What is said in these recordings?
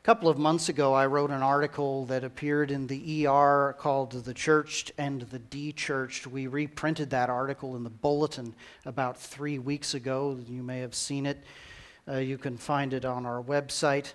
A couple of months ago, I wrote an article that appeared in the ER called The Churched and the De-Churched. We reprinted that article in the bulletin about three weeks ago. You may have seen it. Uh, you can find it on our website.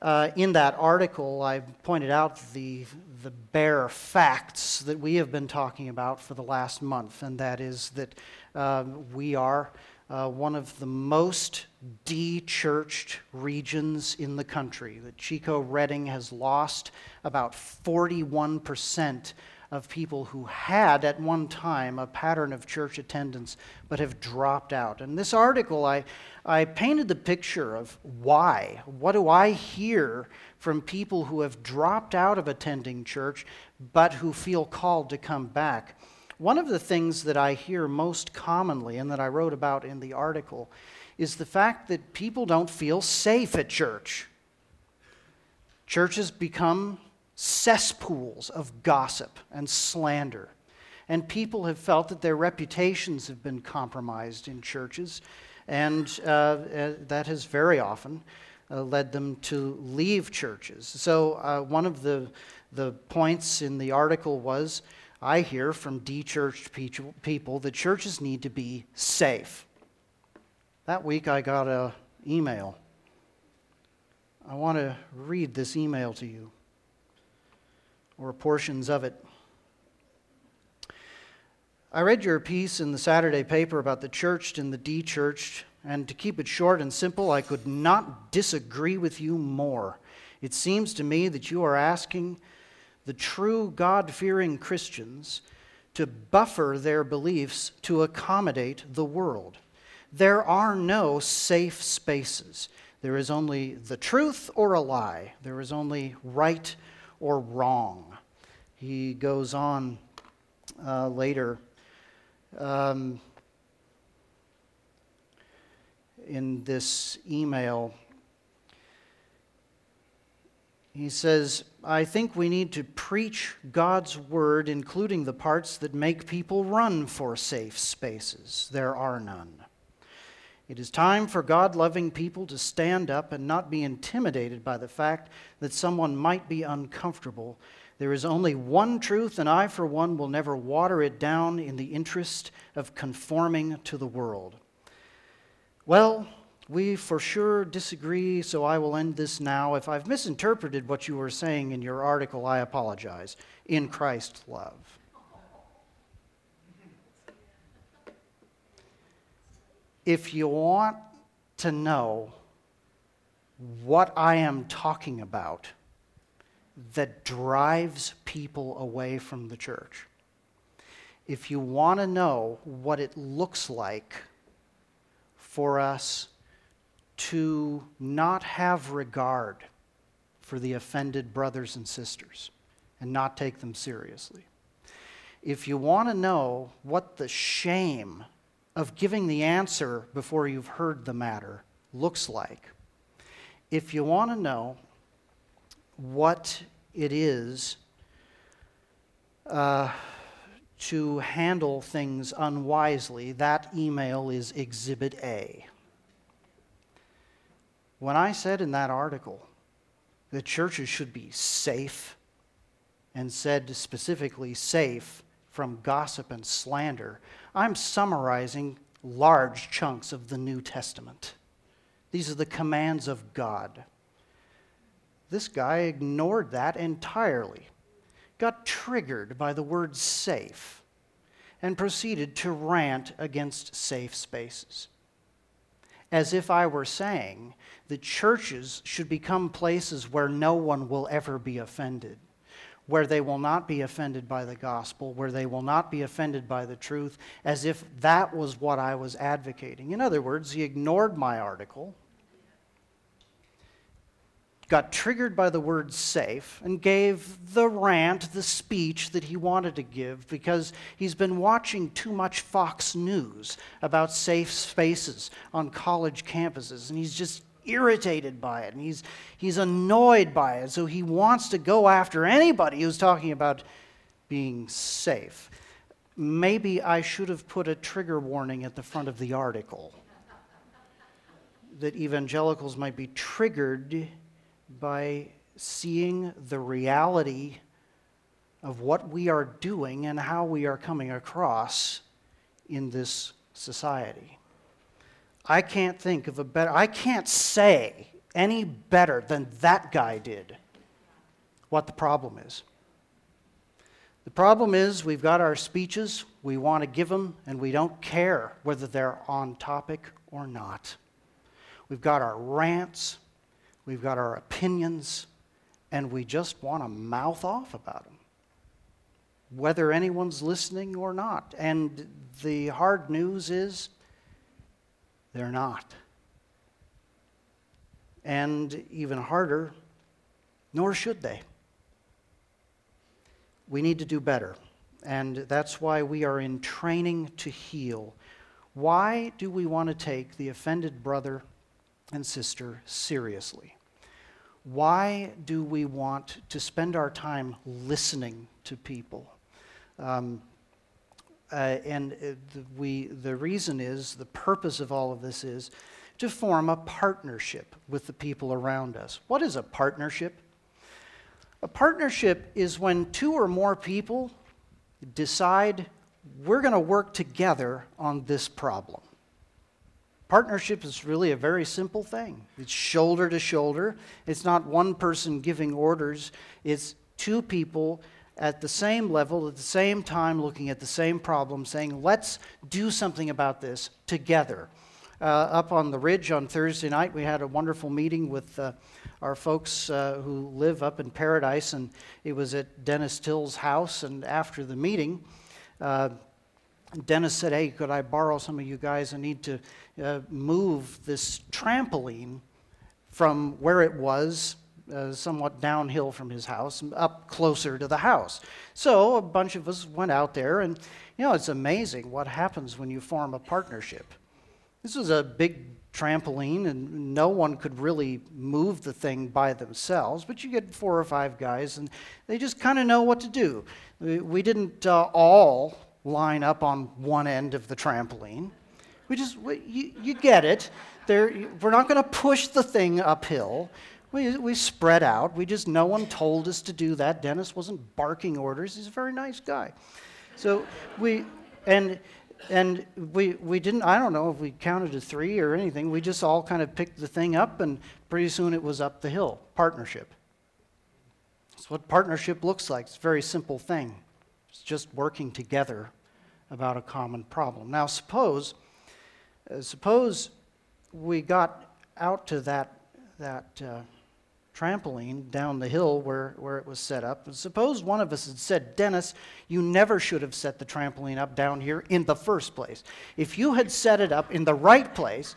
Uh, in that article, I pointed out the, the bare facts that we have been talking about for the last month, and that is that uh, we are uh, one of the most de-churched regions in the country. That Chico Redding has lost about 41% of people who had at one time a pattern of church attendance but have dropped out. In this article, I, I painted the picture of why. What do I hear from people who have dropped out of attending church but who feel called to come back? One of the things that I hear most commonly and that I wrote about in the article is the fact that people don't feel safe at church. Churches become cesspools of gossip and slander. And people have felt that their reputations have been compromised in churches, and uh, uh, that has very often uh, led them to leave churches. So, uh, one of the, the points in the article was I hear from de-churched people that churches need to be safe. That week I got an email. I want to read this email to you, or portions of it. I read your piece in the Saturday paper about the churched and the de-churched, and to keep it short and simple, I could not disagree with you more. It seems to me that you are asking the true God fearing Christians to buffer their beliefs to accommodate the world. There are no safe spaces. There is only the truth or a lie. There is only right or wrong. He goes on uh, later. Um, in this email, he says, I think we need to preach God's word, including the parts that make people run for safe spaces. There are none. It is time for God loving people to stand up and not be intimidated by the fact that someone might be uncomfortable. There is only one truth, and I, for one, will never water it down in the interest of conforming to the world. Well, we for sure disagree, so I will end this now. If I've misinterpreted what you were saying in your article, I apologize. In Christ's love. If you want to know what I am talking about that drives people away from the church, if you want to know what it looks like for us to not have regard for the offended brothers and sisters and not take them seriously. If you want to know what the shame of giving the answer before you've heard the matter looks like, if you want to know what it is uh, to handle things unwisely, that email is Exhibit A. When I said in that article that churches should be safe, and said specifically safe from gossip and slander, I'm summarizing large chunks of the New Testament. These are the commands of God. This guy ignored that entirely, got triggered by the word safe, and proceeded to rant against safe spaces. As if I were saying that churches should become places where no one will ever be offended, where they will not be offended by the gospel, where they will not be offended by the truth, as if that was what I was advocating. In other words, he ignored my article, got triggered by the word safe, and gave the rant, the speech that he wanted to give because he's been watching too much Fox News about safe spaces on college campuses, and he's just irritated by it and he's, he's annoyed by it. So he wants to go after anybody who's talking about being safe. Maybe I should have put a trigger warning at the front of the article that evangelicals might be triggered by seeing the reality of what we are doing and how we are coming across in this society. I can't think of a better, I can't say any better than that guy did what the problem is. The problem is we've got our speeches, we want to give them, and we don't care whether they're on topic or not. We've got our rants, we've got our opinions, and we just want to mouth off about them, whether anyone's listening or not. And the hard news is they're not. And even harder, nor should they. We need to do better. And that's why we are in training to heal. Why do we want to take the offended brother and sister seriously? Why do we want to spend our time listening to people? Um, uh, and uh, we, the reason is, the purpose of all of this is to form a partnership with the people around us. What is a partnership? A partnership is when two or more people decide we're going to work together on this problem. Partnership is really a very simple thing. It's shoulder to shoulder. It's not one person giving orders, it's two people at the same level, at the same time, looking at the same problem, saying, let's do something about this together. Uh, up on the ridge on Thursday night, we had a wonderful meeting with uh, our folks uh, who live up in Paradise, and it was at Dennis Till's house. And after the meeting, uh, Dennis said, Hey, could I borrow some of you guys? I need to uh, move this trampoline from where it was uh, somewhat downhill from his house, up closer to the house. So a bunch of us went out there, and you know, it's amazing what happens when you form a partnership. This was a big trampoline, and no one could really move the thing by themselves, but you get four or five guys, and they just kind of know what to do. We didn't uh, all line up on one end of the trampoline. We just, we, you, you get it. There, we're not going to push the thing uphill. We, we spread out. We just, no one told us to do that. Dennis wasn't barking orders. He's a very nice guy. So we, and, and we, we didn't, I don't know if we counted to three or anything. We just all kind of picked the thing up, and pretty soon it was up the hill. Partnership. That's what partnership looks like. It's a very simple thing. Just working together about a common problem. Now, suppose, uh, suppose we got out to that, that uh, trampoline down the hill where, where it was set up. And suppose one of us had said, Dennis, you never should have set the trampoline up down here in the first place. If you had set it up in the right place,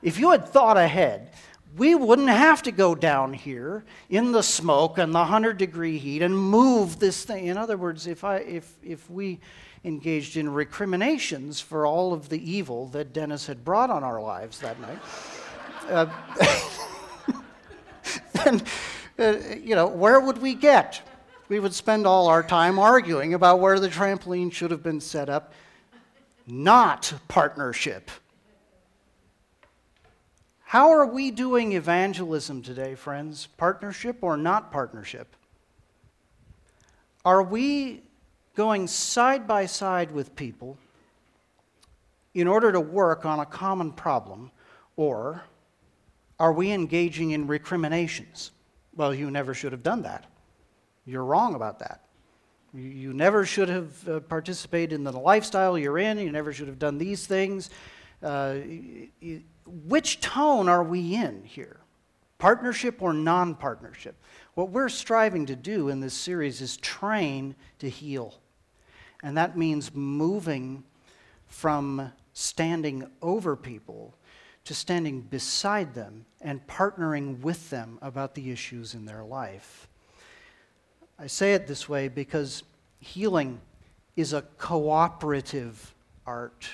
if you had thought ahead, we wouldn't have to go down here in the smoke and the 100 degree heat and move this thing. In other words, if, I, if, if we engaged in recriminations for all of the evil that Dennis had brought on our lives that night, uh, then, uh, you know, where would we get? We would spend all our time arguing about where the trampoline should have been set up, not partnership. How are we doing evangelism today, friends? Partnership or not partnership? Are we going side by side with people in order to work on a common problem, or are we engaging in recriminations? Well, you never should have done that. You're wrong about that. You never should have uh, participated in the lifestyle you're in. You never should have done these things. Uh, which tone are we in here? Partnership or non partnership? What we're striving to do in this series is train to heal. And that means moving from standing over people to standing beside them and partnering with them about the issues in their life. I say it this way because healing is a cooperative art.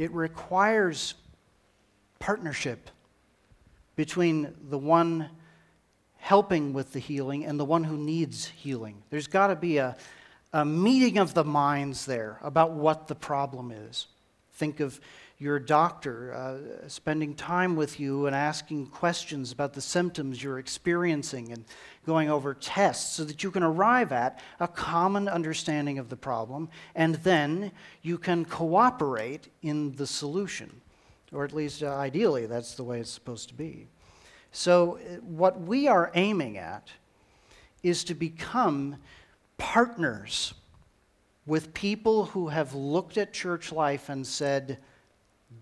It requires partnership between the one helping with the healing and the one who needs healing. There's got to be a, a meeting of the minds there about what the problem is. Think of your doctor uh, spending time with you and asking questions about the symptoms you're experiencing and going over tests so that you can arrive at a common understanding of the problem and then you can cooperate in the solution. Or at least, uh, ideally, that's the way it's supposed to be. So, uh, what we are aiming at is to become partners with people who have looked at church life and said,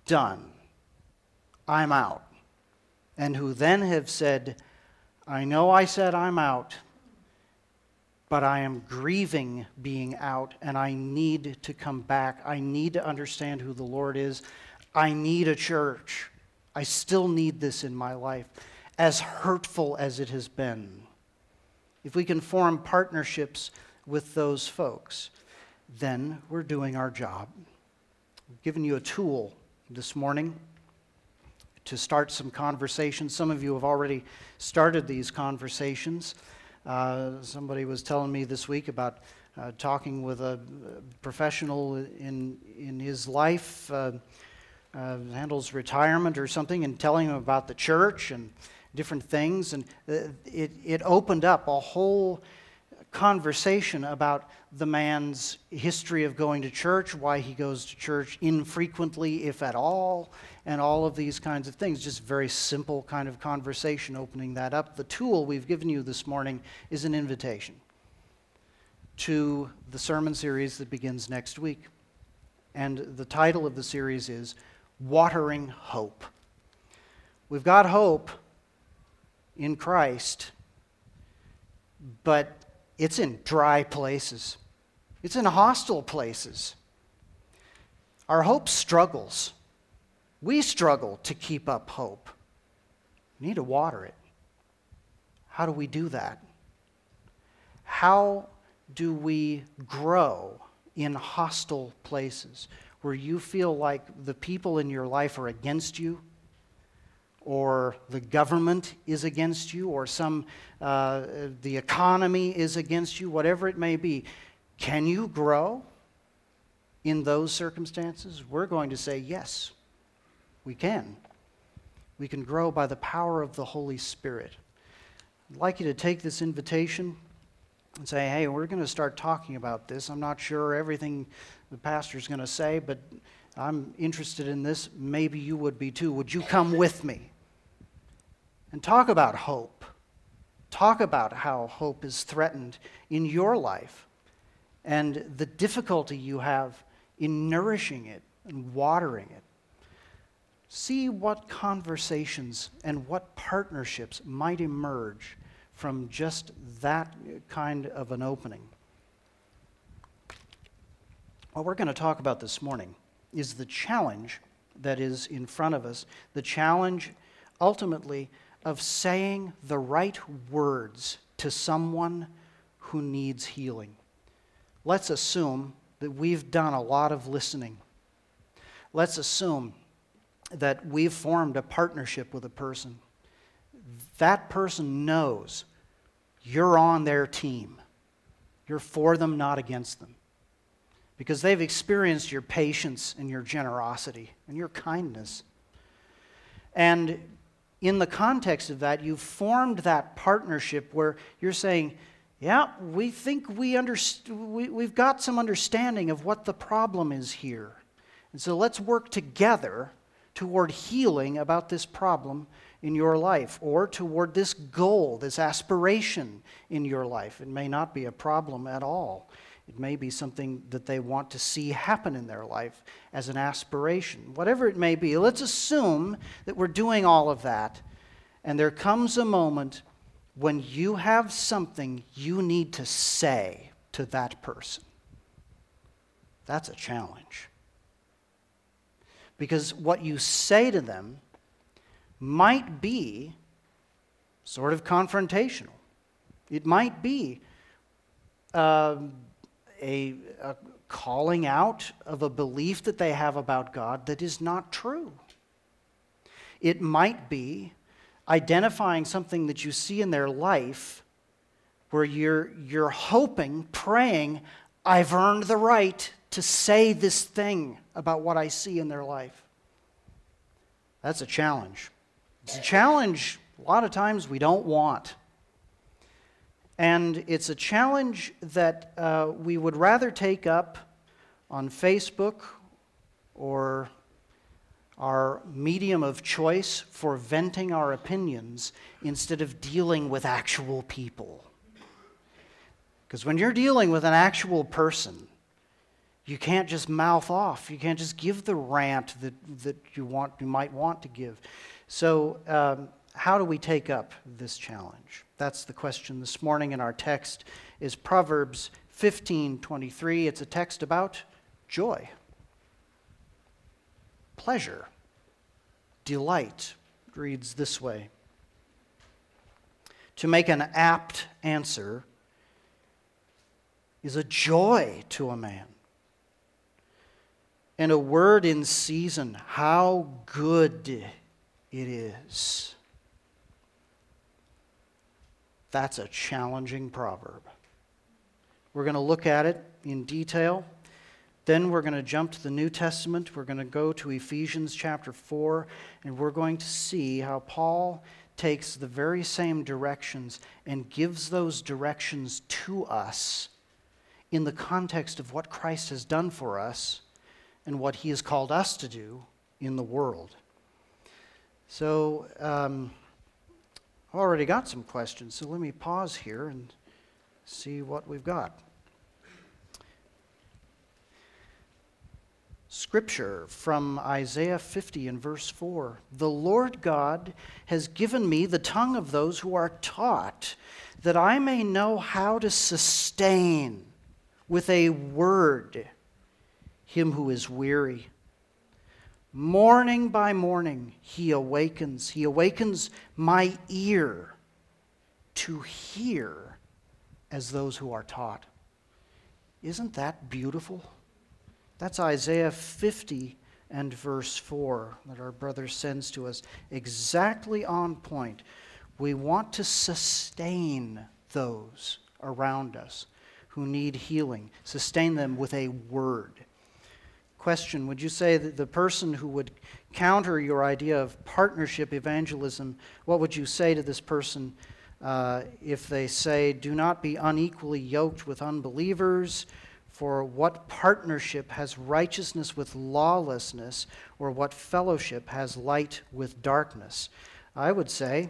Done, I'm out. And who then have said, I know I said I'm out, but I am grieving being out, and I need to come back. I need to understand who the Lord is. I need a church. I still need this in my life, as hurtful as it has been. If we can form partnerships with those folks, then we're doing our job. I've given you a tool this morning to start some conversations. Some of you have already started these conversations. Uh, somebody was telling me this week about uh, talking with a professional in, in his life, uh, uh handles retirement or something, and telling him about the church and different things. And uh, it, it opened up a whole conversation about the man's history of going to church, why he goes to church infrequently, if at all, and all of these kinds of things. Just very simple kind of conversation opening that up. The tool we've given you this morning is an invitation to the sermon series that begins next week. And the title of the series is Watering Hope. We've got hope in Christ, but it's in dry places, it's in hostile places. Our hope struggles. We struggle to keep up hope. We need to water it. How do we do that? How do we grow in hostile places where you feel like the people in your life are against you or the government is against you, or some uh, the economy is against you, whatever it may be, can you grow in those circumstances? We're going to say yes, we can. We can grow by the power of the Holy Spirit. I'd like you to take this invitation and say, hey, we're going to start talking about this. I'm not sure everything the pastor's going to say, but I'm interested in this. Maybe you would be too. Would you come with me? And talk about hope. Talk about how hope is threatened in your life and the difficulty you have in nourishing it and watering it. See what conversations and what partnerships might emerge from just that kind of an opening. What we're going to talk about this morning is the challenge that is in front of us, the challenge ultimately of saying the right words to someone who needs healing. Let's assume that we've done a lot of listening. Let's assume that we've formed a partnership with a person. That person knows you're on their team. You're for them, not against them. Because they've experienced your patience and your generosity and your kindness. And in the context of that, you've formed that partnership where you're saying, yeah, we think we underst- we, we've got some understanding of what the problem is here. And so let's work together toward healing about this problem in your life or toward this goal, this aspiration in your life. It may not be a problem at all. It may be something that they want to see happen in their life as an aspiration. Whatever it may be, let's assume that we're doing all of that. And there comes a moment when you have something you need to say to that person. That's a challenge. Because what you say to them might be sort of confrontational. It might be. Uh, a, a calling out of a belief that they have about God that is not true. It might be identifying something that you see in their life where you're, you're hoping, praying, I've earned the right to say this thing about what I see in their life. That's a challenge. It's a challenge a lot of times we don't want. And it's a challenge that uh, we would rather take up on Facebook or our medium of choice for venting our opinions instead of dealing with actual people. Because when you're dealing with an actual person, you can't just mouth off. You can't just give the rant that, that you, want, you might want to give. So, um, how do we take up this challenge? That's the question this morning in our text is Proverbs 15:23. It's a text about joy, pleasure, delight. Reads this way. To make an apt answer is a joy to a man. And a word in season, how good it is. That's a challenging proverb. We're going to look at it in detail. Then we're going to jump to the New Testament. We're going to go to Ephesians chapter 4, and we're going to see how Paul takes the very same directions and gives those directions to us in the context of what Christ has done for us and what he has called us to do in the world. So, um, already got some questions, so let me pause here and see what we've got. Scripture from Isaiah 50 and verse 4 The Lord God has given me the tongue of those who are taught, that I may know how to sustain with a word him who is weary. Morning by morning, he awakens. He awakens my ear to hear as those who are taught. Isn't that beautiful? That's Isaiah 50 and verse 4 that our brother sends to us. Exactly on point. We want to sustain those around us who need healing, sustain them with a word question Would you say that the person who would counter your idea of partnership evangelism, what would you say to this person uh, if they say, Do not be unequally yoked with unbelievers? For what partnership has righteousness with lawlessness, or what fellowship has light with darkness? I would say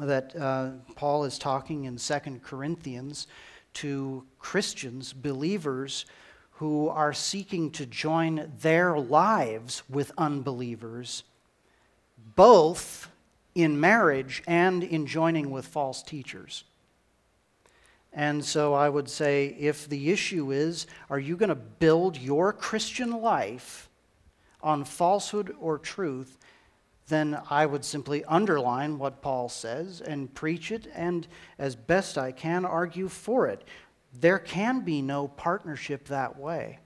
that uh, Paul is talking in 2 Corinthians to Christians, believers who are seeking to join their lives with unbelievers, both in marriage and in joining with false teachers. And so I would say if the issue is, are you going to build your Christian life on falsehood or truth? Then I would simply underline what Paul says and preach it, and as best I can, argue for it. There can be no partnership that way.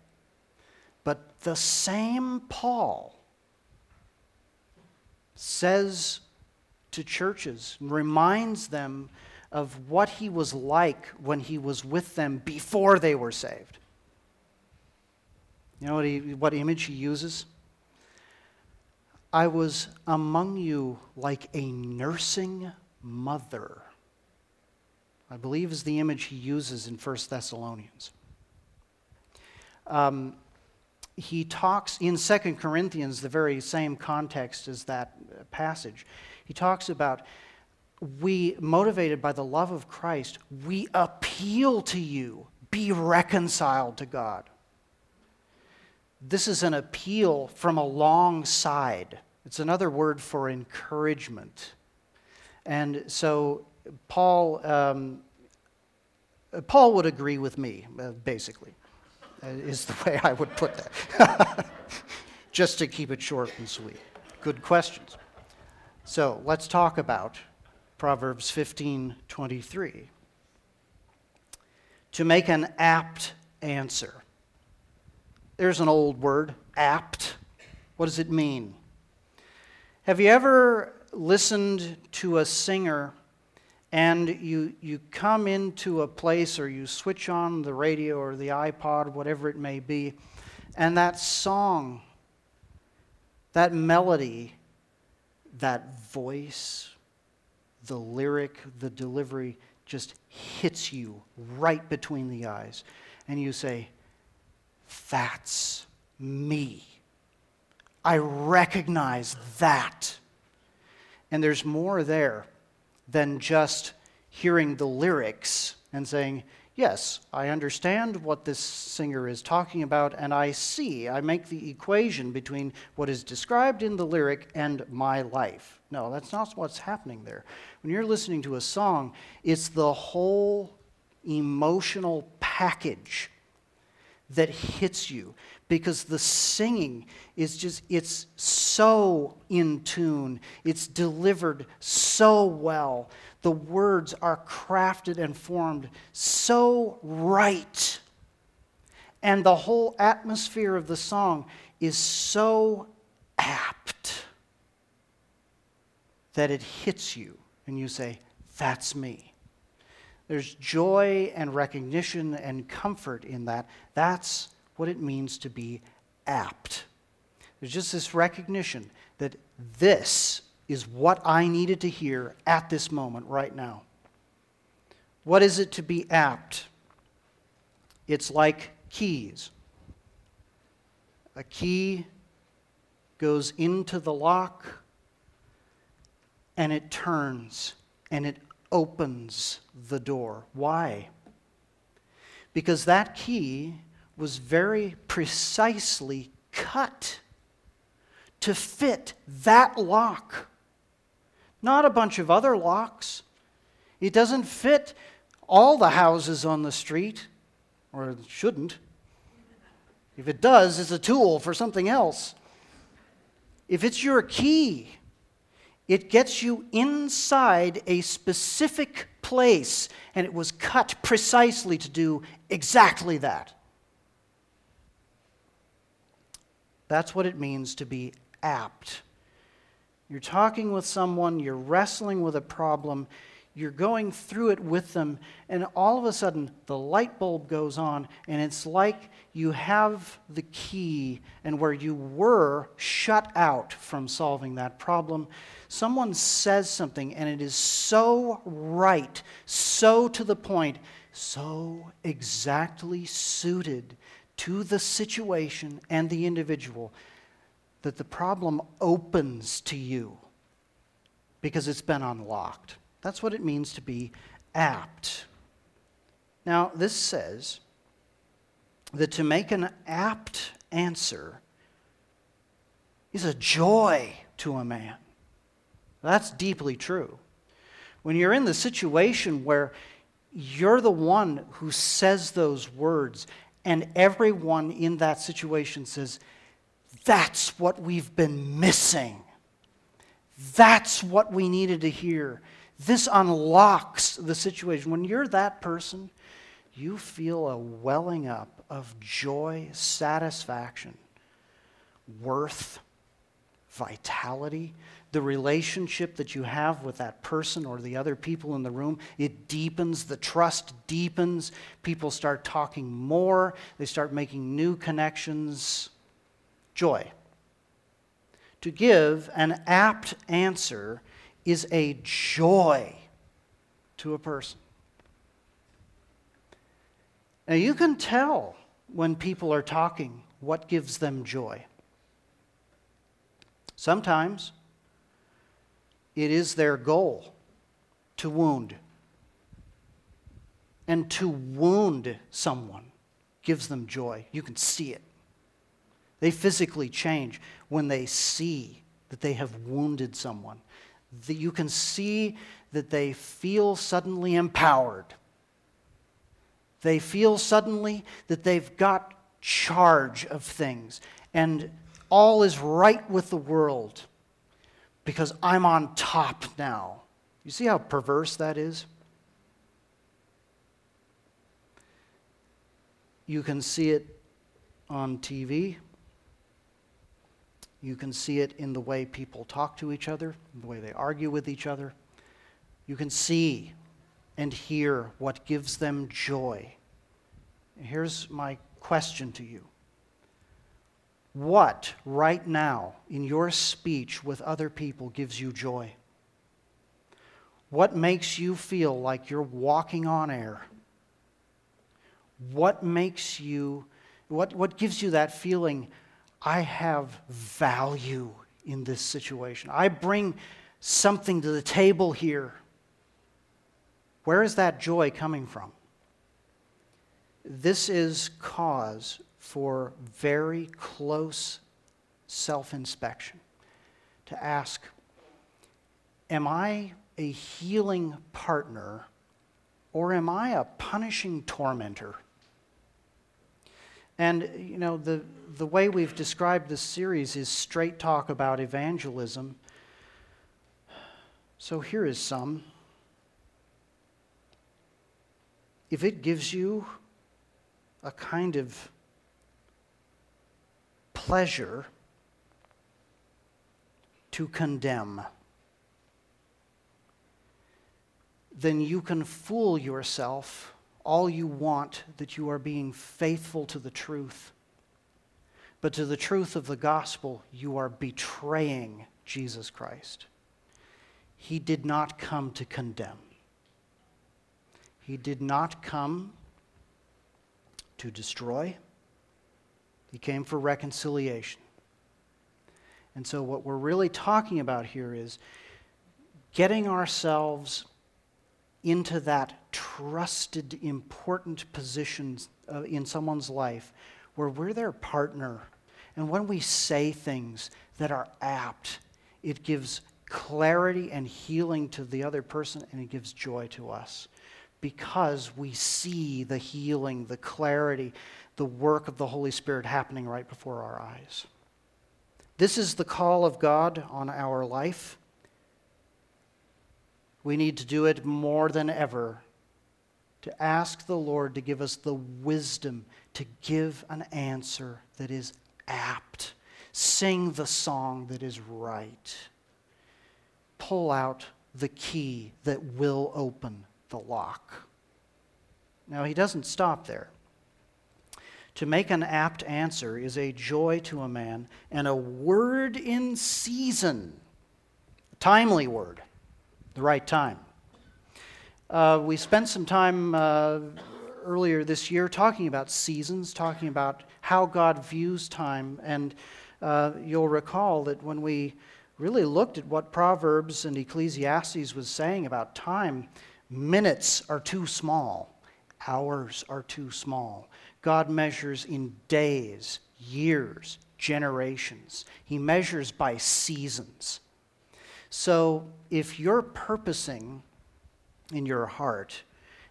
But the same Paul says to churches, reminds them of what he was like when he was with them before they were saved. You know what, he, what image he uses? I was among you like a nursing mother I believe is the image he uses in 1 Thessalonians. Um, he talks in 2 Corinthians, the very same context as that passage. He talks about we, motivated by the love of Christ, we appeal to you, be reconciled to God. This is an appeal from alongside. It's another word for encouragement. And so Paul, um, Paul would agree with me, uh, basically, uh, is the way I would put that. Just to keep it short and sweet. Good questions. So let's talk about Proverbs 15 23. To make an apt answer. There's an old word, apt. What does it mean? Have you ever listened to a singer and you, you come into a place or you switch on the radio or the iPod, whatever it may be, and that song, that melody that voice, the lyric, the delivery just hits you right between the eyes. And you say, That's me. I recognize that. And there's more there than just hearing the lyrics and saying, Yes, I understand what this singer is talking about, and I see, I make the equation between what is described in the lyric and my life. No, that's not what's happening there. When you're listening to a song, it's the whole emotional package that hits you because the singing is just it's so in tune. It's delivered so well. The words are crafted and formed so right. And the whole atmosphere of the song is so apt that it hits you and you say that's me. There's joy and recognition and comfort in that. That's what it means to be apt. There's just this recognition that this is what I needed to hear at this moment, right now. What is it to be apt? It's like keys. A key goes into the lock and it turns and it opens the door. Why? Because that key was very precisely cut to fit that lock, not a bunch of other locks. It doesn't fit all the houses on the street, or it shouldn't. If it does, it's a tool for something else. If it's your key, it gets you inside a specific place, and it was cut precisely to do exactly that. That's what it means to be apt. You're talking with someone, you're wrestling with a problem, you're going through it with them, and all of a sudden the light bulb goes on, and it's like you have the key, and where you were shut out from solving that problem, someone says something, and it is so right, so to the point, so exactly suited to the situation and the individual that the problem opens to you because it's been unlocked. That's what it means to be apt. Now, this says that to make an apt answer is a joy to a man. That's deeply true. When you're in the situation where you're the one who says those words, and everyone in that situation says, That's what we've been missing. That's what we needed to hear. This unlocks the situation. When you're that person, you feel a welling up of joy, satisfaction, worth, vitality. The relationship that you have with that person or the other people in the room, it deepens, the trust deepens. People start talking more, they start making new connections. Joy. To give an apt answer is a joy to a person. Now, you can tell when people are talking what gives them joy. Sometimes it is their goal to wound. And to wound someone gives them joy. You can see it. They physically change when they see that they have wounded someone that you can see that they feel suddenly empowered. They feel suddenly that they've got charge of things and all is right with the world because I'm on top now. You see how perverse that is? You can see it on TV. You can see it in the way people talk to each other, the way they argue with each other. You can see and hear what gives them joy. Here's my question to you What right now in your speech with other people gives you joy? What makes you feel like you're walking on air? What makes you, what, what gives you that feeling, I have value in this situation? I bring something to the table here. Where is that joy coming from? This is cause for very close self inspection to ask Am I a healing partner or am I a punishing tormentor? And, you know, the, the way we've described this series is straight talk about evangelism. So here is some. If it gives you a kind of pleasure to condemn, then you can fool yourself all you want that you are being faithful to the truth. But to the truth of the gospel, you are betraying Jesus Christ. He did not come to condemn. He did not come to destroy. He came for reconciliation. And so, what we're really talking about here is getting ourselves into that trusted, important position uh, in someone's life where we're their partner. And when we say things that are apt, it gives clarity and healing to the other person and it gives joy to us because we see the healing, the clarity, the work of the Holy Spirit happening right before our eyes. This is the call of God on our life. We need to do it more than ever to ask the Lord to give us the wisdom to give an answer that is apt, sing the song that is right, pull out the key that will open the lock. Now, he doesn't stop there. To make an apt answer is a joy to a man and a word in season, timely word, the right time. Uh, we spent some time uh, earlier this year talking about seasons, talking about how God views time. And uh, you'll recall that when we really looked at what Proverbs and Ecclesiastes was saying about time, minutes are too small, hours are too small. God measures in days, years, generations. He measures by seasons. So if you're purposing in your heart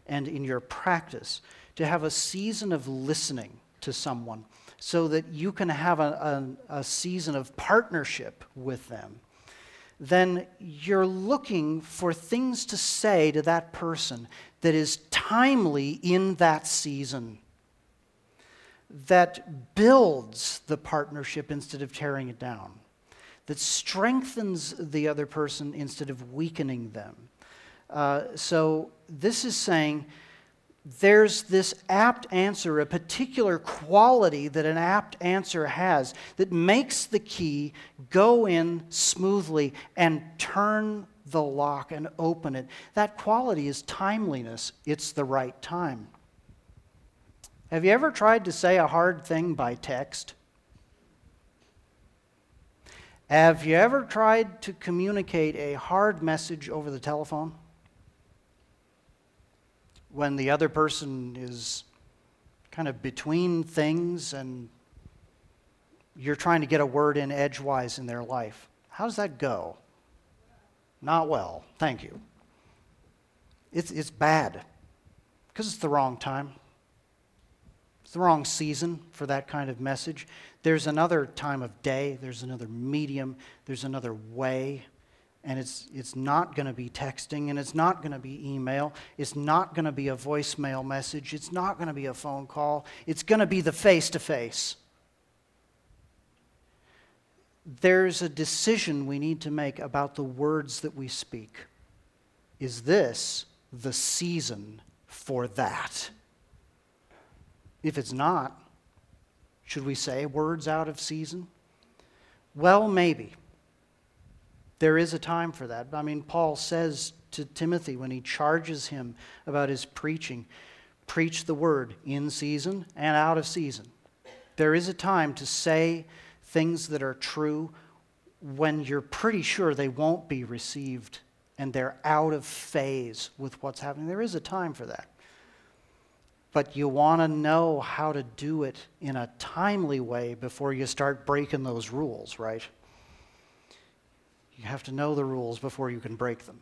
and in your practice to have a season of listening to someone so that you can have a, a, a season of partnership with them, then you're looking for things to say to that person that is timely in that season, that builds the partnership instead of tearing it down, that strengthens the other person instead of weakening them uh, so this is saying there's this apt answer, a particular quality that an apt answer has that makes the key go in smoothly and turn the lock and open it. That quality is timeliness, it's the right time. Have you ever tried to say a hard thing by text? Have you ever tried to communicate a hard message over the telephone? when the other person is kind of between things and you're trying to get a word in edgewise in their life. How does that go? Not well. Thank you. It's, it's bad because it's the wrong time. It's the wrong season for that kind of message. There's another time of day, there's another medium, there's another way and it's, it's not going to be texting, and it's not going to be email, it's not going to be a voicemail message, it's not going to be a phone call, it's going to be the face to face. There's a decision we need to make about the words that we speak. Is this the season for that? If it's not, Should we say words out of season? Well, maybe. There is a time for that. I mean, Paul says to Timothy when he charges him about his preaching preach the word in season and out of season. There is a time to say things that are true when you're pretty sure they won't be received and they're out of phase with what's happening. There is a time for that. But you want to know how to do it in a timely way before you start breaking those rules, right? You have to know the rules before you can break them.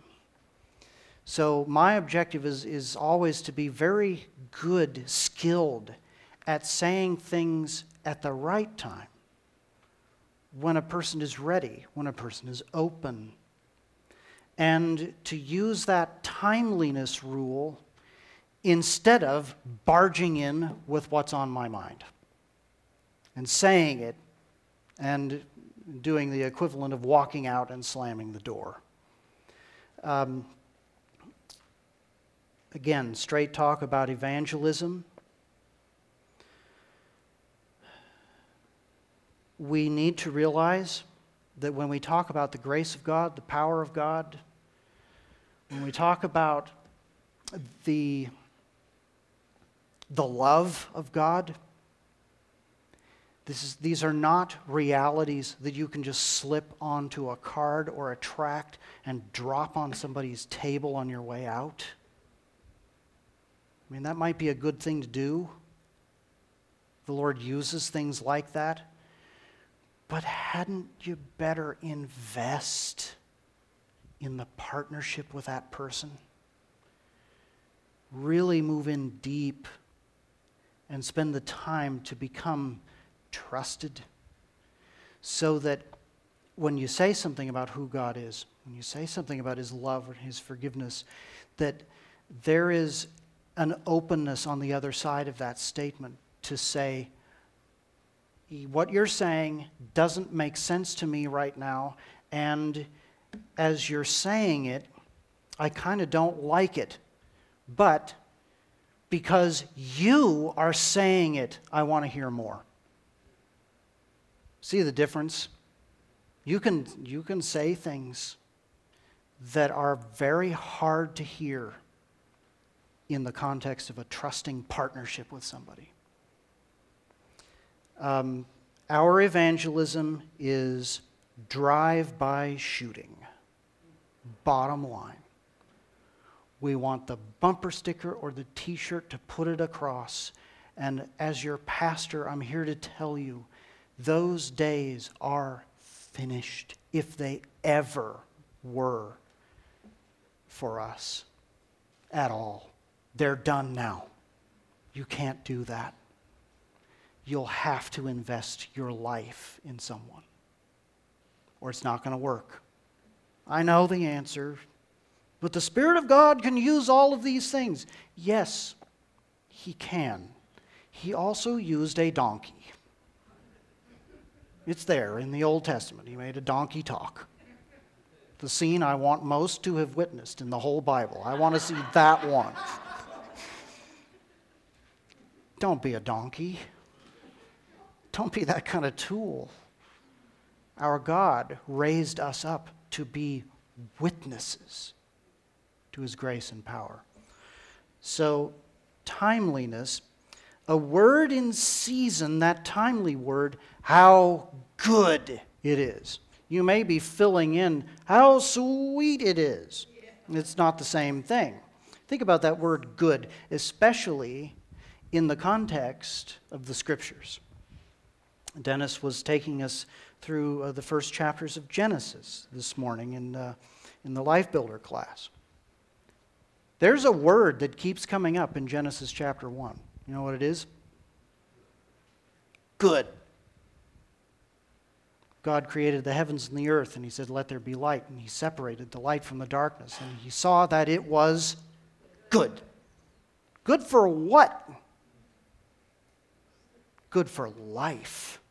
So, my objective is, is always to be very good, skilled at saying things at the right time. When a person is ready, when a person is open. And to use that timeliness rule instead of barging in with what's on my mind and saying it and doing the equivalent of walking out and slamming the door. Um, again, straight talk about evangelism. We need to realize that when we talk about the grace of God, the power of God, when we talk about the, the love of God, is, these are not realities that you can just slip onto a card or a tract and drop on somebody's table on your way out. I mean, that might be a good thing to do. The Lord uses things like that. But hadn't you better invest in the partnership with that person? Really move in deep and spend the time to become trusted so that when you say something about who God is, when you say something about his love or his forgiveness, that there is an openness on the other side of that statement to say, what you're saying doesn't make sense to me right now, and as you're saying it, I kind of don't like it. But because you are saying it, I want to hear more. See the difference? You can, you can say things that are very hard to hear in the context of a trusting partnership with somebody. Um, our evangelism is drive by shooting. Bottom line. We want the bumper sticker or the t shirt to put it across. And as your pastor, I'm here to tell you those days are finished, if they ever were for us at all. They're done now. You can't do that. You'll have to invest your life in someone, or it's not going to work. I know the answer, but the Spirit of God can use all of these things. Yes, He can. He also used a donkey. It's there in the Old Testament. He made a donkey talk. The scene I want most to have witnessed in the whole Bible. I want to see that one. Don't be a donkey. Don't be that kind of tool. Our God raised us up to be witnesses to his grace and power. So, timeliness, a word in season, that timely word, how good it is. You may be filling in how sweet it is. It's not the same thing. Think about that word good, especially in the context of the scriptures. Dennis was taking us through uh, the first chapters of Genesis this morning in, uh, in the Life Builder class. There's a word that keeps coming up in Genesis chapter 1. You know what it is? Good. God created the heavens and the earth, and He said, Let there be light. And He separated the light from the darkness. And He saw that it was good. Good for what? good for life,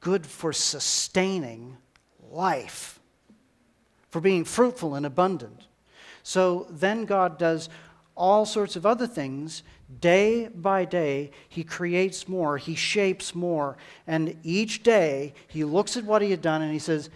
good for sustaining life, for being fruitful and abundant. So then God does all sorts of other things. Day by day, he creates more, he shapes more. And each day, he looks at what he had done and he says,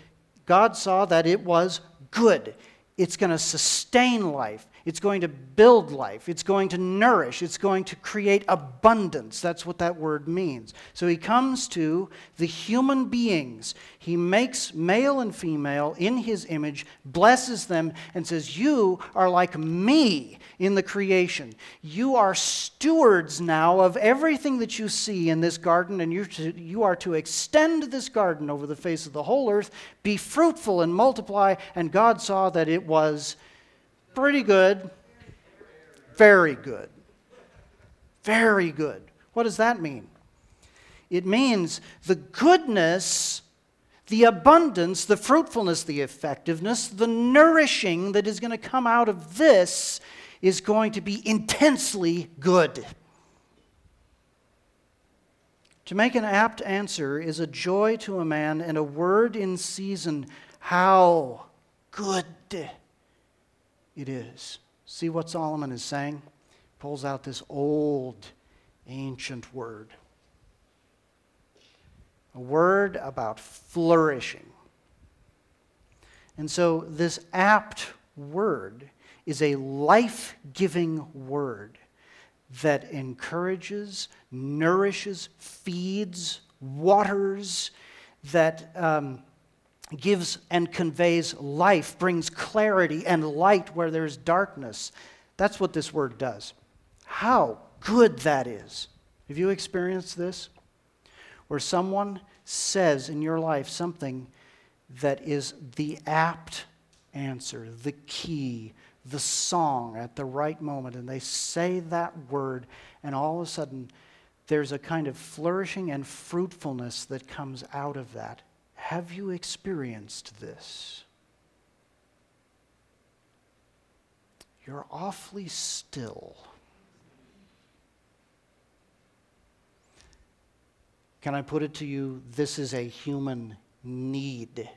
God saw that it was good. It's going to sustain life. It's going to build life. It's going to nourish. It's going to create abundance. That's what that word means. So he comes to the human beings. He makes male and female in his image, blesses them, and says, You are like me in the creation. You are stewards now of everything that you see in this garden, and you are to extend this garden over the face of the whole earth. Be fruitful and multiply. And God saw that it was pretty good, very good. Very good. What does that mean? It means the goodness, the abundance, the fruitfulness, the effectiveness, the nourishing that is going to come out of this is going to be intensely good. To make an apt answer is a joy to a man and a word in season. How good it is. See what Solomon is saying? Pulls out this old, ancient word. A word about flourishing. And so, this apt word is a life giving word that encourages, nourishes, feeds, waters, that um, gives and conveys life, brings clarity and light where there's darkness. That's what this word does. How good that is. Have you experienced this? Where someone says in your life something that is the apt answer, the key, the song at the right moment, and they say that word, and all of a sudden there's a kind of flourishing and fruitfulness that comes out of that. Have you experienced this? You're awfully still. Can I put it to you? This is a human need.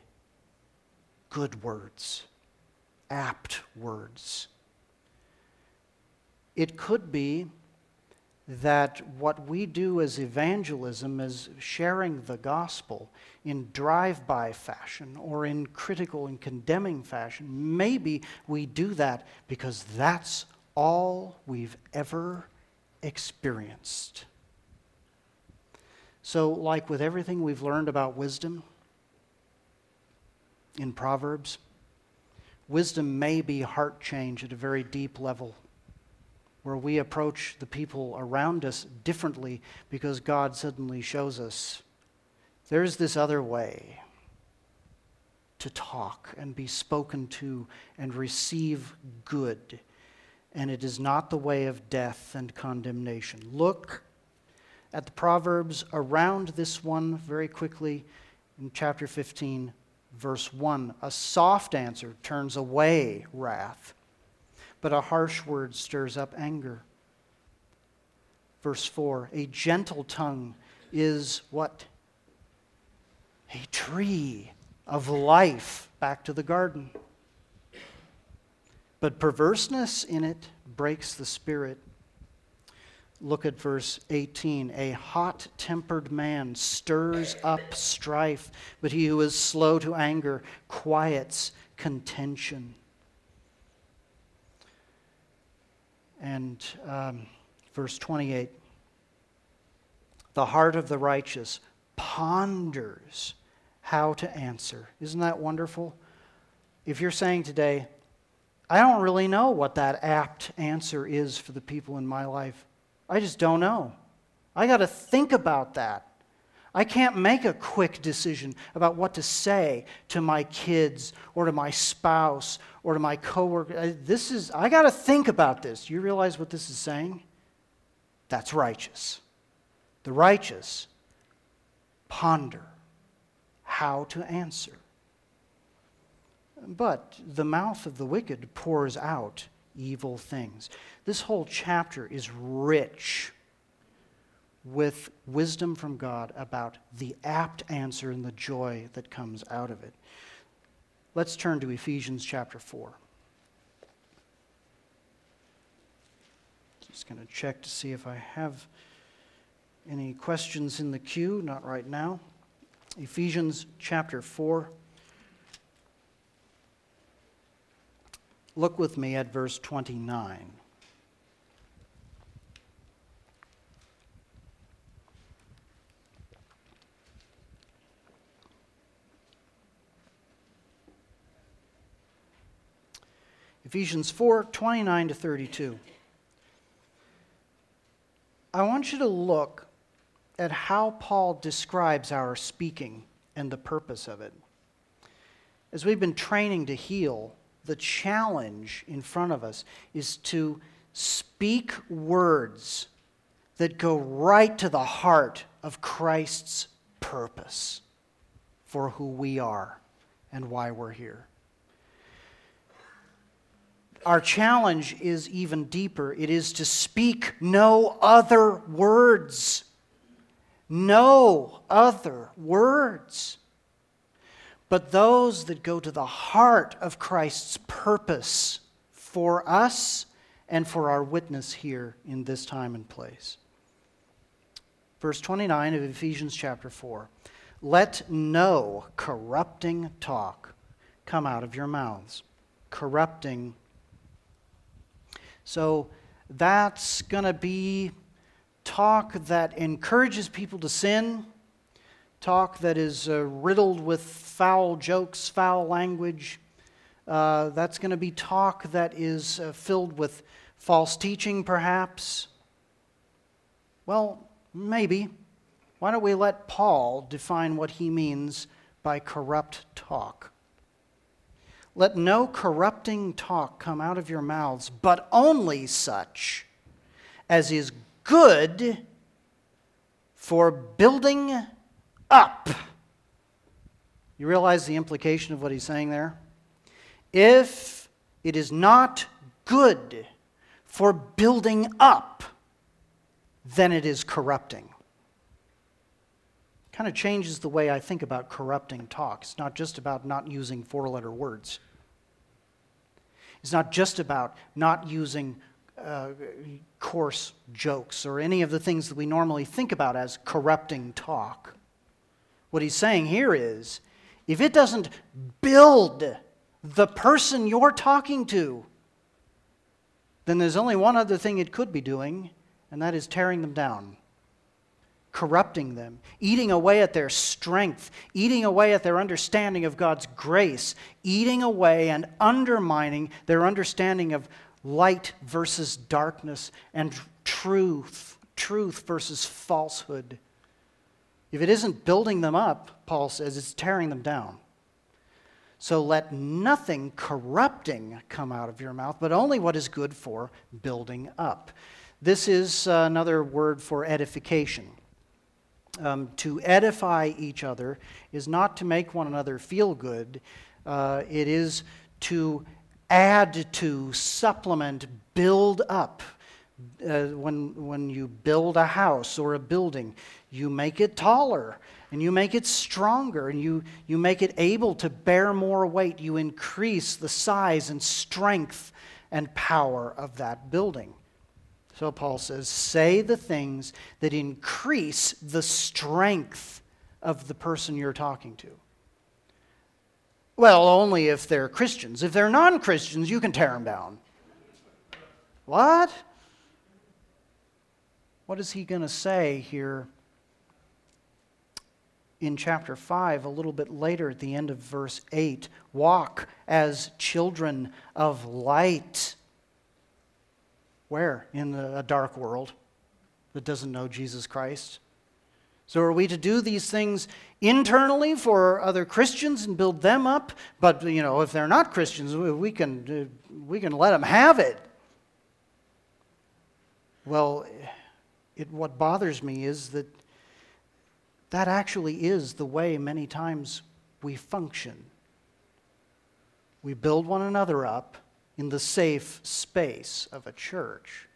Good words, apt words. It could be that what we do as evangelism is sharing the gospel in drive by fashion or in critical and condemning fashion. Maybe we do that because that's all we've ever experienced. So, like with everything we've learned about wisdom in Proverbs, wisdom may be heart change at a very deep level where we approach the people around us differently because God suddenly shows us there's this other way to talk and be spoken to and receive good. And it is not the way of death and condemnation. Look at the Proverbs around this one very quickly in chapter 15, verse 1. A soft answer turns away wrath but a harsh word stirs up anger. Verse 4 A gentle tongue is what? A tree of life. Back to the garden. But perverseness in it breaks the spirit. Look at verse 18. A hot tempered man stirs up strife, but he who is slow to anger quiets contention. And um, verse 28 the heart of the righteous ponders how to answer. Isn't that wonderful? If you're saying today, I don't really know what that apt answer is for the people in my life, I just don't know. I got to think about that. I can't make a quick decision about what to say to my kids or to my spouse or to my coworker. This is I got to think about this. You realize what this is saying? That's righteous. The righteous ponder how to answer. But the mouth of the wicked pours out evil things. This whole chapter is rich with wisdom from God about the apt answer and the joy that comes out of it. Let's turn to Ephesians chapter 4. Just going to check to see if I have any questions in the queue. Not right now. Ephesians chapter 4. Look with me at verse 29. Ephesians 4 29 to 32. I want you to look at how Paul describes our speaking and the purpose of it. As we've been training to heal, the challenge in front of us is to speak words that go right to the heart of Christ's purpose for who we are and why we're here our challenge is even deeper. It is to speak no other words. No other words. But those that go to the heart of Christ's purpose for us and for our witness here in this time and place. Verse 29 of Ephesians chapter 4 Let no corrupting talk come out of your mouths. Corrupting so that's going to be talk that encourages people to sin, talk that is uh, riddled with foul jokes, foul language. Uh, that's going to be talk that is uh, filled with false teaching, perhaps. Well, maybe. Why don't we let Paul define what he means by corrupt talk? Let no corrupting talk come out of your mouths, but only such as is good for building up. You realize the implication of what he's saying there? If it is not good for building up, then it is corrupting kind of changes the way I think about corrupting talk. It's not just about not using four letter words, it's not just about not using uh, coarse jokes or any of the things that we normally think about as corrupting talk. What he's saying here is if it doesn't build the person you're talking to, then there's only one other thing it could be doing, and that is tearing them down corrupting them, eating away at their strength, eating away at their understanding of God's grace, eating away and undermining their understanding of light versus darkness and truth, truth versus falsehood. If it isn't building them up, Paul says, it's tearing them down. So let nothing corrupting come out of your mouth, but only what is good for building up. This is uh, another word for edification um, to edify each other is not to make one another feel good, uh, it is to add to, supplement, build up. Uh, when, when you build a house or a building, you make it taller and you make it stronger and you, you make it able to bear more weight. You increase the size and strength and power of that building. So Paul says, say the things that increase the strength of the person you're talking to. Well, only if they're Christians. If they're non Christians, you can tear them down. What? What is he going to say here in chapter 5, a little bit later at the end of verse 8? Walk as children of light where? In a dark world that doesn't know Jesus Christ. So, are we to do these things internally for other Christians and build them up? But, you know, if they're not Christians, we can, uh, we can let them have it. Well, it, what bothers me is that that actually is the way many times we function. We build one another up in the safe space of a church,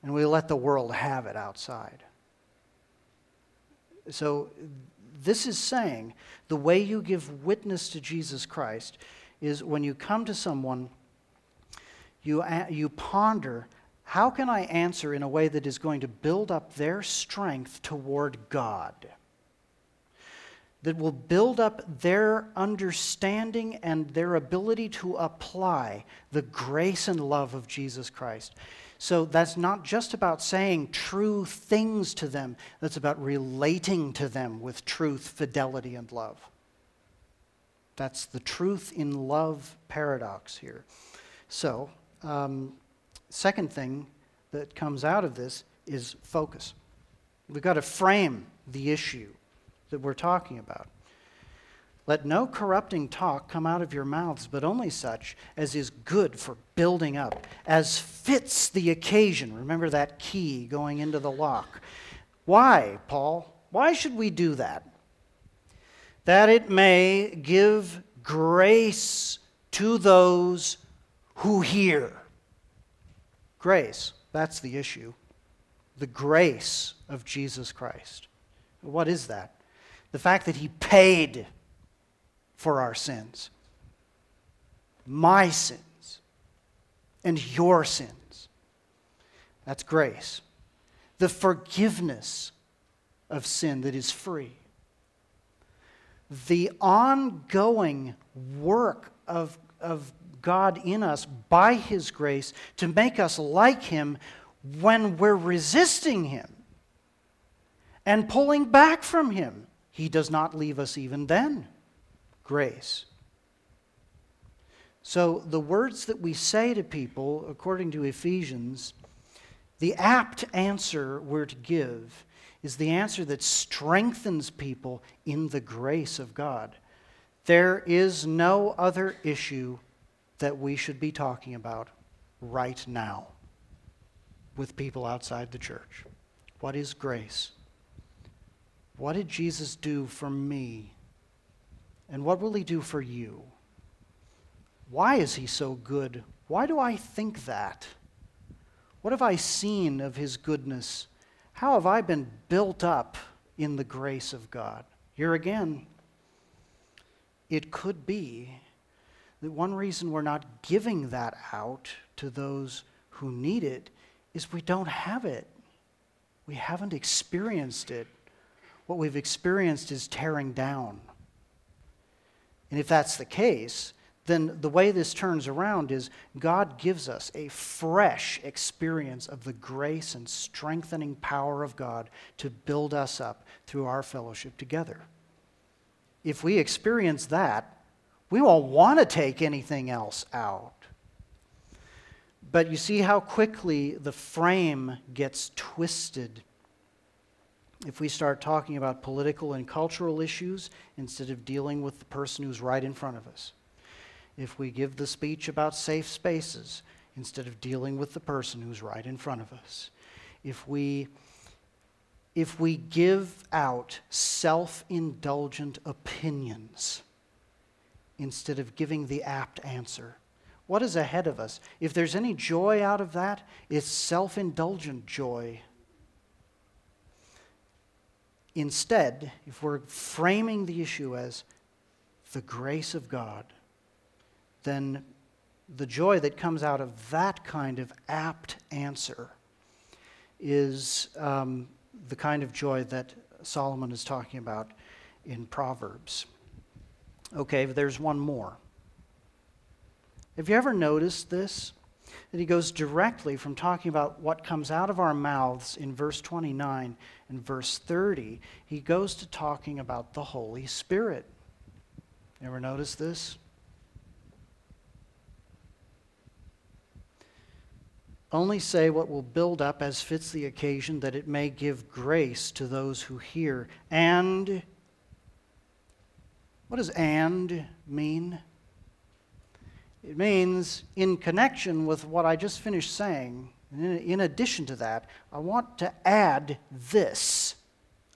and we let the world have it outside. So, this is saying the way you give witness to Jesus Christ is when you come to someone, you, you ponder how can I answer in a way that is going to build up their strength toward God? That will build up their understanding and their ability to apply the grace and love of Jesus Christ. So that's not just about saying true things to them, that's about relating to them with truth, fidelity, and love. That's the truth in love paradox here. So, um, second thing that comes out of this is focus. We've got to frame the issue that we're talking about. Let no corrupting talk come out of your mouths, but only such as is good for building up, as fits the occasion. Remember that key going into the lock. Why, Paul? Why should we do that? That it may give grace to those who hear. Grace, that's the issue. The grace of Jesus Christ. What is that? The fact that He paid for our sins. My sins and your sins. That's grace. The forgiveness of sin that is free. The ongoing work of, of God in us by His grace to make us like Him when we're resisting Him and pulling back from Him. He does not leave us even then grace. So, the words that we say to people, according to Ephesians, the apt answer we're to give is the answer that strengthens people in the grace of God. There is no other issue that we should be talking about right now with people outside the church. What is grace? What did Jesus do for me and what will he do for you? Why is he so good? Why do I think that? What have I seen of his goodness? How have I been built up in the grace of God? Here again, it could be that one reason we're not giving that out to those who need it is we don't have it. We haven't experienced it. What we've experienced is tearing down. And if that's the case, then the way this turns around is God gives us a fresh experience of the grace and strengthening power of God to build us up through our fellowship together. If we experience that, we won't want to take anything else out. But you see how quickly the frame gets twisted if we start talking about political and cultural issues instead of dealing with the person who's right in front of us. If we give the speech about safe spaces instead of dealing with the person who's right in front of us. If we if we give out self-indulgent opinions instead of giving the apt answer. What is ahead of us? If there's any joy out of that, it's self indulgent joy Instead, if we're framing the issue as the grace of God, then the joy that comes out of that kind of apt answer is um, the kind of joy that Solomon is talking about in Proverbs. Okay, there's one more. Have you ever noticed this? That he goes directly from talking about what comes out of our mouths in verse 29 and verse 30, he goes to talking about the Holy Spirit. Ever notice this? Only say what will build up as fits the occasion, that it may give grace to those who hear. And, what does and mean? It means, in connection with what I just finished saying, in addition to that, I want to add this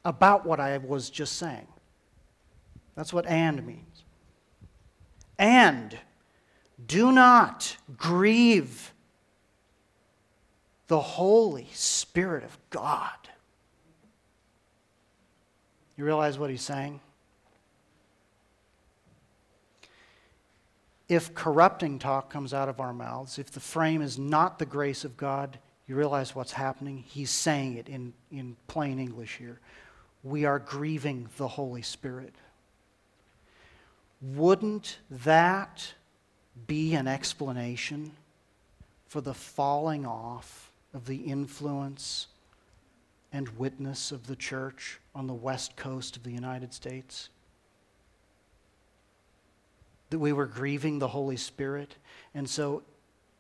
about what I was just saying. That's what and means. And do not grieve the Holy Spirit of God. You realize what he's saying? If corrupting talk comes out of our mouths, if the frame is not the grace of God, You realize what's happening? He's saying it in, in plain English here. We are grieving the Holy Spirit. Wouldn't that be an explanation for the falling off of the influence and witness of the church on the west coast of the United States? That we were grieving the Holy Spirit. And so,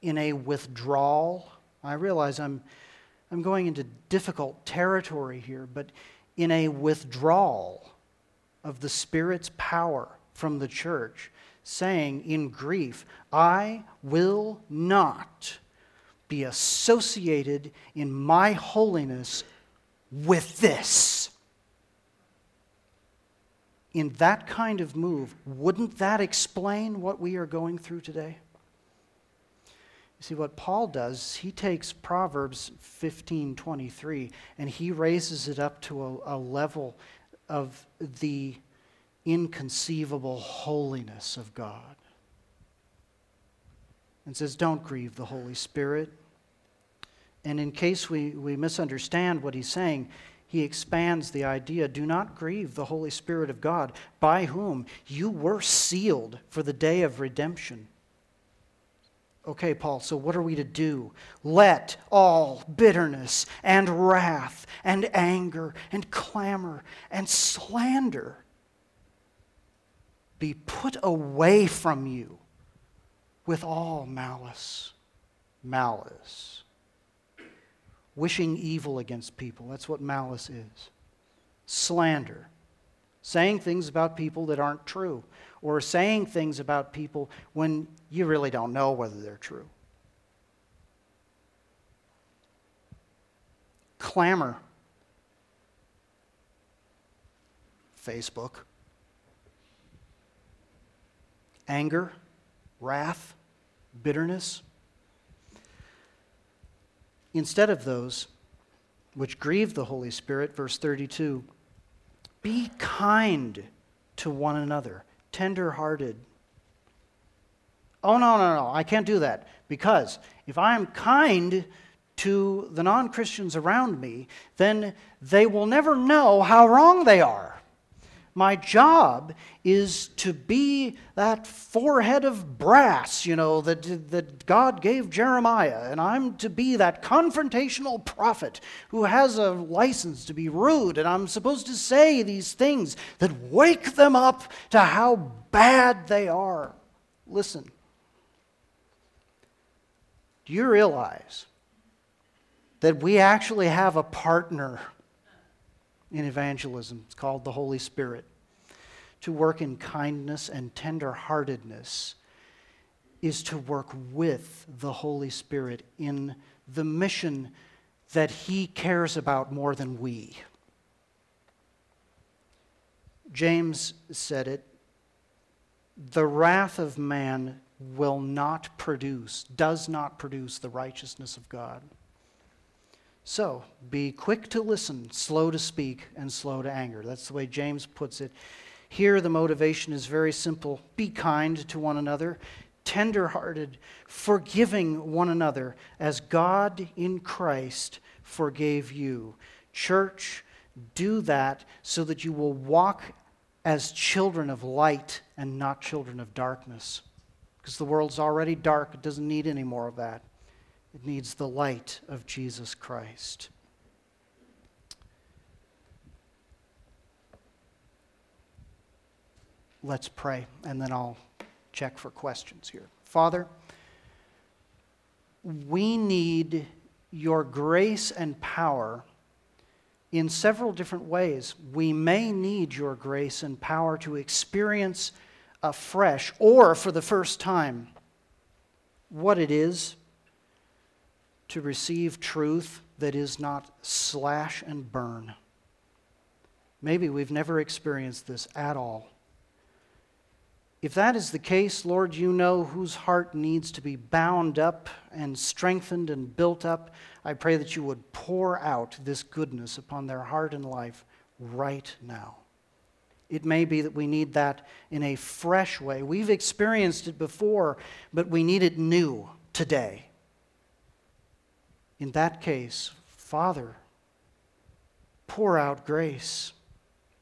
in a withdrawal, I realize I'm, I'm going into difficult territory here, but in a withdrawal of the Spirit's power from the church, saying in grief, I will not be associated in my holiness with this. In that kind of move, wouldn't that explain what we are going through today? You see, what Paul does, he takes Proverbs 15 23 and he raises it up to a, a level of the inconceivable holiness of God. And says, Don't grieve the Holy Spirit. And in case we, we misunderstand what he's saying, he expands the idea do not grieve the Holy Spirit of God, by whom you were sealed for the day of redemption. Okay, Paul, so what are we to do? Let all bitterness and wrath and anger and clamor and slander be put away from you with all malice. Malice. Wishing evil against people. That's what malice is. Slander. Saying things about people that aren't true. Or saying things about people when you really don't know whether they're true. Clamor. Facebook anger, wrath, bitterness. Instead of those which grieve the Holy Spirit, verse 32, be kind to one another, tender hearted. Oh, no, no, no, I can't do that. Because if I am kind to the non Christians around me, then they will never know how wrong they are. My job is to be that forehead of brass, you know, that, that God gave Jeremiah. And I'm to be that confrontational prophet who has a license to be rude. And I'm supposed to say these things that wake them up to how bad they are. Listen. Do you realize that we actually have a partner? In evangelism. It's called the Holy Spirit. To work in kindness and tenderheartedness is to work with the Holy Spirit in the mission that He cares about more than we. James said it the wrath of man will not produce, does not produce the righteousness of God. So, be quick to listen, slow to speak, and slow to anger. That's the way James puts it. Here, the motivation is very simple be kind to one another, tenderhearted, forgiving one another, as God in Christ forgave you. Church, do that so that you will walk as children of light and not children of darkness. Because the world's already dark, it doesn't need any more of that. It needs the light of Jesus Christ. Let's pray, and then I'll check for questions here. Father, we need your grace and power in several different ways. We may need your grace and power to experience afresh or for the first time what it is to receive truth that is not slash and burn. Maybe we've never experienced this at all. If that is the case, Lord, you know whose heart needs to be bound up and strengthened and built up. I pray that you would pour out this goodness upon their heart and life right now. It may be that we need that in a fresh way. We've experienced it before, but we need it new today. In that case, Father, pour out grace.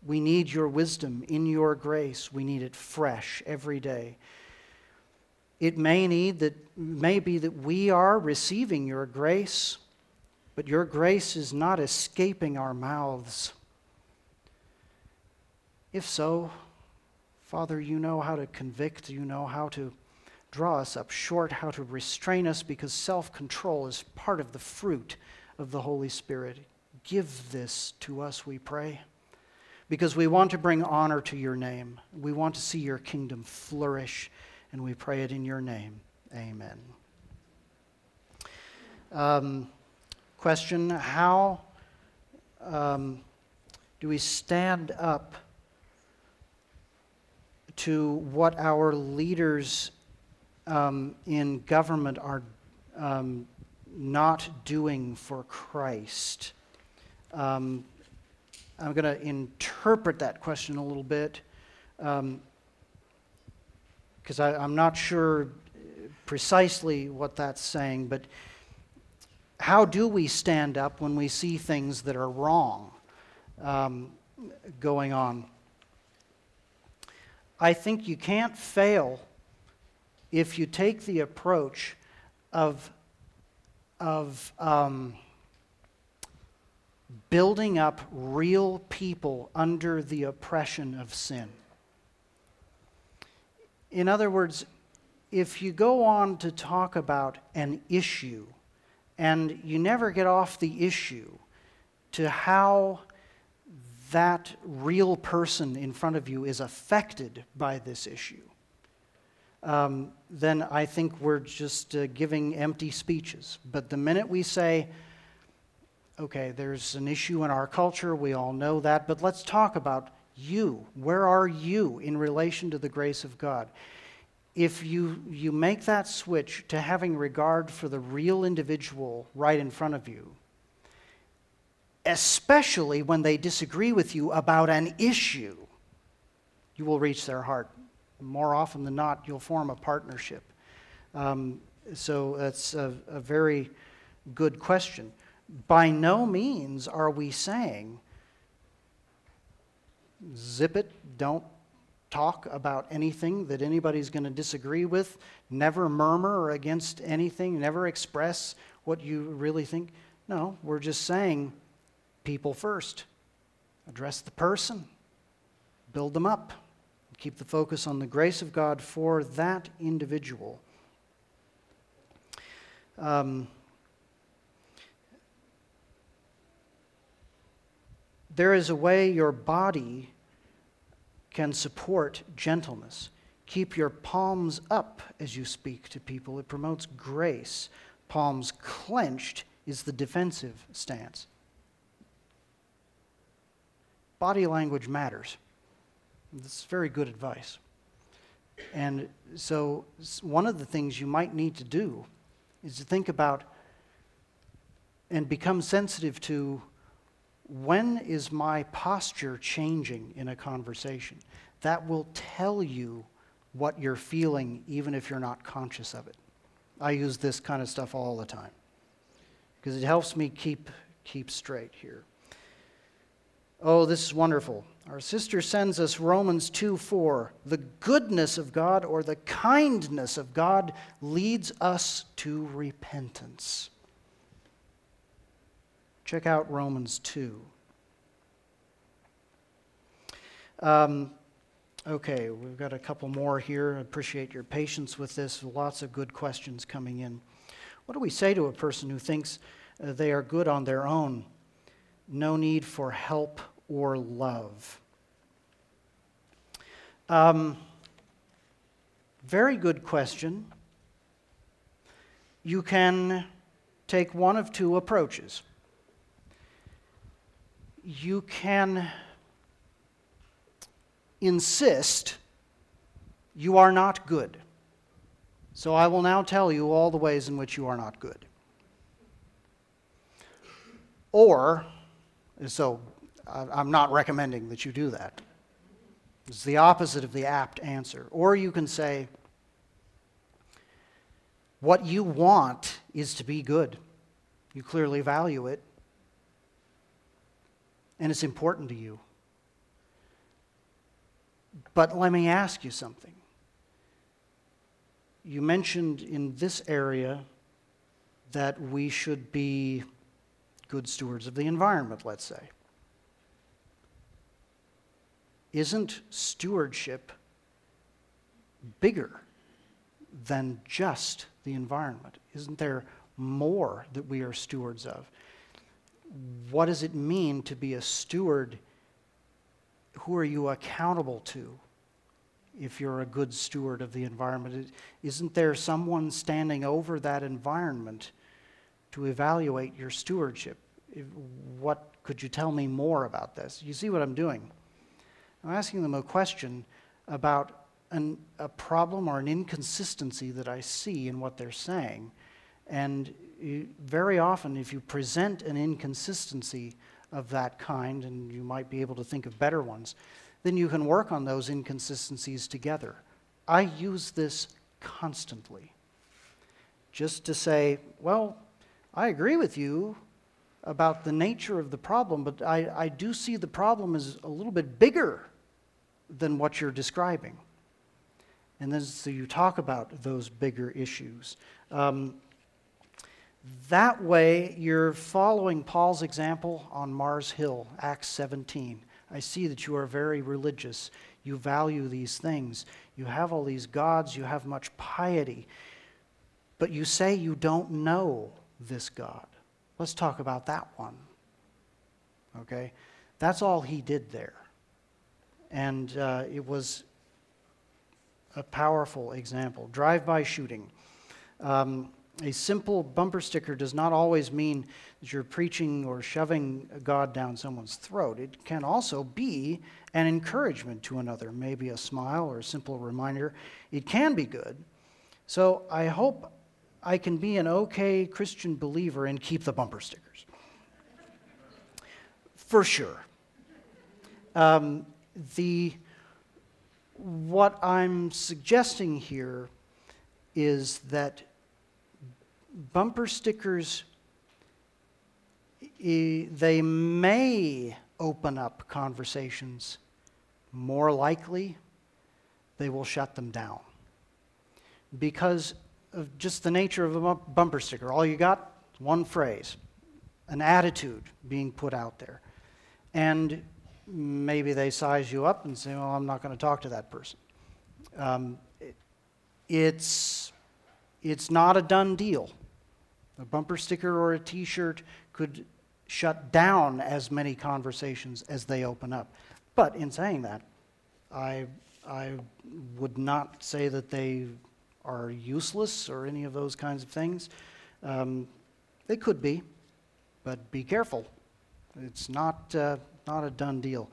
We need your wisdom in your grace. We need it fresh every day. It may need that may be that we are receiving your grace, but your grace is not escaping our mouths. If so, Father, you know how to convict, you know how to draw us up short, how to restrain us, because self control is part of the fruit of the Holy Spirit. Give this to us, we pray, because we want to bring honor to your name. We want to see your kingdom flourish, and we pray it in your name. Amen. Um, question How um, do we stand up to what our leaders um, in government are um, not doing for Christ? Um, I'm going to interpret that question a little bit because um, I'm not sure precisely what that's saying, but how do we stand up when we see things that are wrong um, going on? I think you can't fail if you take the approach of, of um, building up real people under the oppression of sin. In other words, if you go on to talk about an issue and you never get off the issue to how that real person in front of you is affected by this issue, um, then I think we're just uh, giving empty speeches. But the minute we say, okay, there's an issue in our culture, we all know that, but let's talk about you. Where are you in relation to the grace of God? If you, you make that switch to having regard for the real individual right in front of you, especially when they disagree with you about an issue, you will reach their heart. More often than not, you'll form a partnership. Um, so that's a, a very good question. By no means are we saying, zip it, don't talk about anything that anybody's going to disagree with, never murmur against anything, never express what you really think. No, we're just saying people first. Address the person, build them up, keep the focus on the grace of God for that individual. Um, there is a way your body can support gentleness. Keep your palms up as you speak to people. It promotes grace. Palms clenched is the defensive stance. Body language matters. Is very good advice. And so, one of the things you might need to do is to think about and become sensitive to when is my posture changing in a conversation? That will tell you what you're feeling, even if you're not conscious of it. I use this kind of stuff all the time because it helps me keep, keep straight here. Oh, this is wonderful. Our sister sends us Romans 2 4. The goodness of God or the kindness of God leads us to repentance. Check out Romans 2. Um, okay, we've got a couple more here. I appreciate your patience with this. Lots of good questions coming in. What do we say to a person who thinks uh, they are good on their own? No need for help or love. Um, very good question. You can take one of two approaches. You can insist you are not good. So I will now tell you all the ways in which you are not good. Or, so I'm not recommending that you do that. It's the opposite of the apt answer. Or you can say, what you want is to be good. You clearly value it, and it's important to you. But let me ask you something. You mentioned in this area that we should be good stewards of the environment, let's say. Isn't stewardship bigger than just the environment? Isn't there more that we are stewards of? What does it mean to be a steward? Who are you accountable to if you're a good steward of the environment? Isn't there someone standing over that environment to evaluate your stewardship? What could you tell me more about this? You see what I'm doing? I'm asking them a question about an, a problem or an inconsistency that I see in what they're saying. And you, very often, if you present an inconsistency of that kind, and you might be able to think of better ones, then you can work on those inconsistencies together. I use this constantly. Just to say, well, I agree with you about the nature of the problem, but I, I do see the problem as a little bit bigger than what you're describing. And then so you talk about those bigger issues. Um, that way, you're following Paul's example on Mars Hill, Acts 17. I see that you are very religious. You value these things. You have all these gods. You have much piety. But you say you don't know this God. Let's talk about that one. Okay? That's all he did there. And uh, it was a powerful example. Drive by shooting. Um, a simple bumper sticker does not always mean that you're preaching or shoving God down someone's throat. It can also be an encouragement to another, maybe a smile or a simple reminder. It can be good. So I hope I can be an okay Christian believer and keep the bumper stickers. For sure. Um, the, what I'm suggesting here is that bumper stickers, they may open up conversations. More likely, they will shut them down. Because of just the nature of a bumper sticker. All you got, one phrase, an attitude being put out there. And maybe they size you up and say, well, I'm not going to talk to that person. Um, it, it's, it's not a done deal. A bumper sticker or a t shirt could shut down as many conversations as they open up. But in saying that, I, I would not say that they are useless or any of those kinds of things. Um, they could be, but be careful. It's not, uh, not a done deal.